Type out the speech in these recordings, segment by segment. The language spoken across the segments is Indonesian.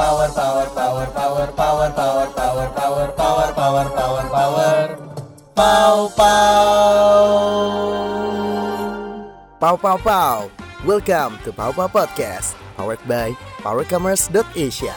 power power power power power power power power power power power power pow pow Pow Pow Pow Welcome to Pow Pow Podcast Powered by PowerCommerce.asia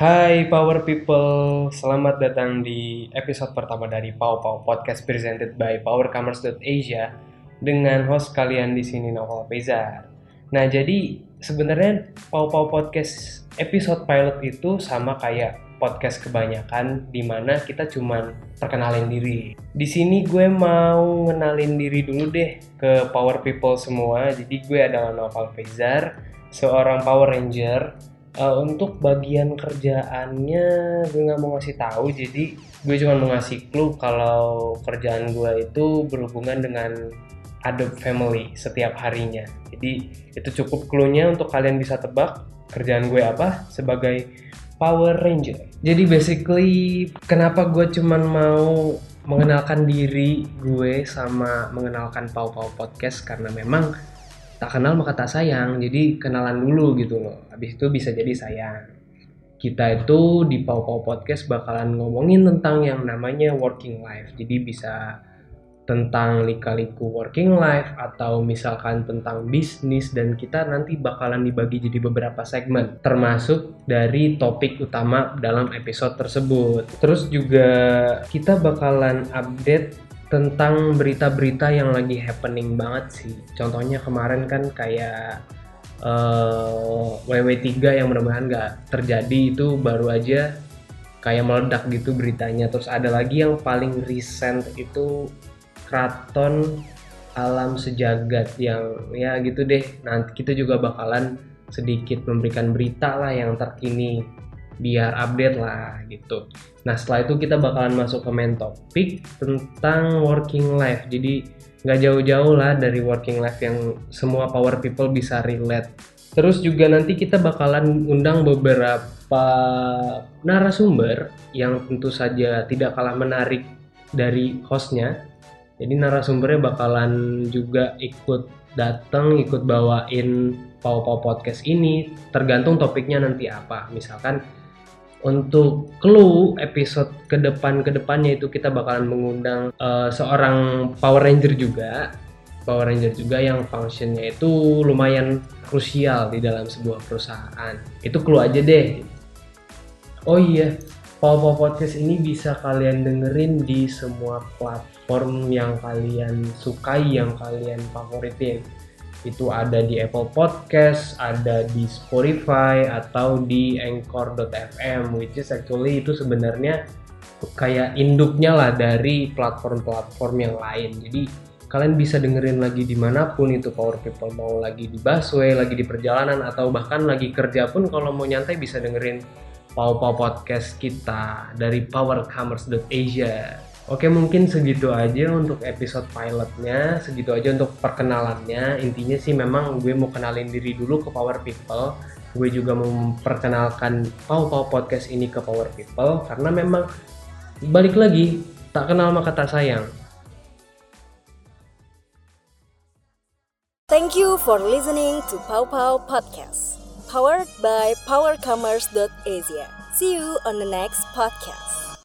Hai Power People, selamat datang di episode pertama dari Pau Pau Podcast presented by PowerCommerce.asia dengan host kalian di sini Novel Pezar. Nah, jadi sebenarnya Pau Pau Podcast episode pilot itu sama kayak podcast kebanyakan di mana kita cuman perkenalin diri. Di sini gue mau ngenalin diri dulu deh ke Power People semua. Jadi gue adalah Novel Pezar, seorang Power Ranger Uh, untuk bagian kerjaannya gue nggak mau ngasih tahu jadi gue cuma mau ngasih clue kalau kerjaan gue itu berhubungan dengan Adobe Family setiap harinya. Jadi itu cukup clue-nya untuk kalian bisa tebak kerjaan gue apa sebagai Power Ranger. Jadi basically kenapa gue cuma mau mengenalkan diri gue sama mengenalkan Pau Pau Podcast? Karena memang tak kenal maka tak sayang. Jadi kenalan dulu gitu loh. Habis itu bisa jadi sayang. Kita itu di Pau Pau Podcast bakalan ngomongin tentang yang namanya working life. Jadi bisa tentang lika-liku working life atau misalkan tentang bisnis dan kita nanti bakalan dibagi jadi beberapa segmen termasuk dari topik utama dalam episode tersebut terus juga kita bakalan update tentang berita-berita yang lagi happening banget sih. Contohnya kemarin kan kayak uh, WW3 yang mudah-mudahan nggak terjadi itu baru aja kayak meledak gitu beritanya. Terus ada lagi yang paling recent itu Kraton Alam Sejagat yang ya gitu deh. Nanti kita juga bakalan sedikit memberikan berita lah yang terkini biar update lah gitu. Nah setelah itu kita bakalan masuk ke main topik tentang working life. Jadi nggak jauh-jauh lah dari working life yang semua power people bisa relate. Terus juga nanti kita bakalan undang beberapa narasumber yang tentu saja tidak kalah menarik dari hostnya. Jadi narasumbernya bakalan juga ikut datang, ikut bawain Pau Pau Podcast ini. Tergantung topiknya nanti apa. Misalkan untuk clue episode ke depan ke depannya itu kita bakalan mengundang uh, seorang Power Ranger juga Power Ranger juga yang functionnya itu lumayan krusial di dalam sebuah perusahaan itu clue aja deh oh iya Power Podcast ini bisa kalian dengerin di semua platform yang kalian sukai yang kalian favoritin itu ada di Apple Podcast, ada di Spotify atau di Anchor.fm which is actually itu sebenarnya kayak induknya lah dari platform-platform yang lain. Jadi kalian bisa dengerin lagi di mana pun itu Power People mau lagi di busway, lagi di perjalanan atau bahkan lagi kerja pun kalau mau nyantai bisa dengerin Pau Pau Podcast kita dari powercommerce.asia. Oke mungkin segitu aja untuk episode pilotnya, segitu aja untuk perkenalannya. Intinya sih memang gue mau kenalin diri dulu ke Power People. Gue juga mau memperkenalkan Pau Pau Podcast ini ke Power People karena memang balik lagi tak kenal maka tak sayang. Thank you for listening to Pau Pau Podcast, powered by PowerCommerce.asia. See you on the next podcast.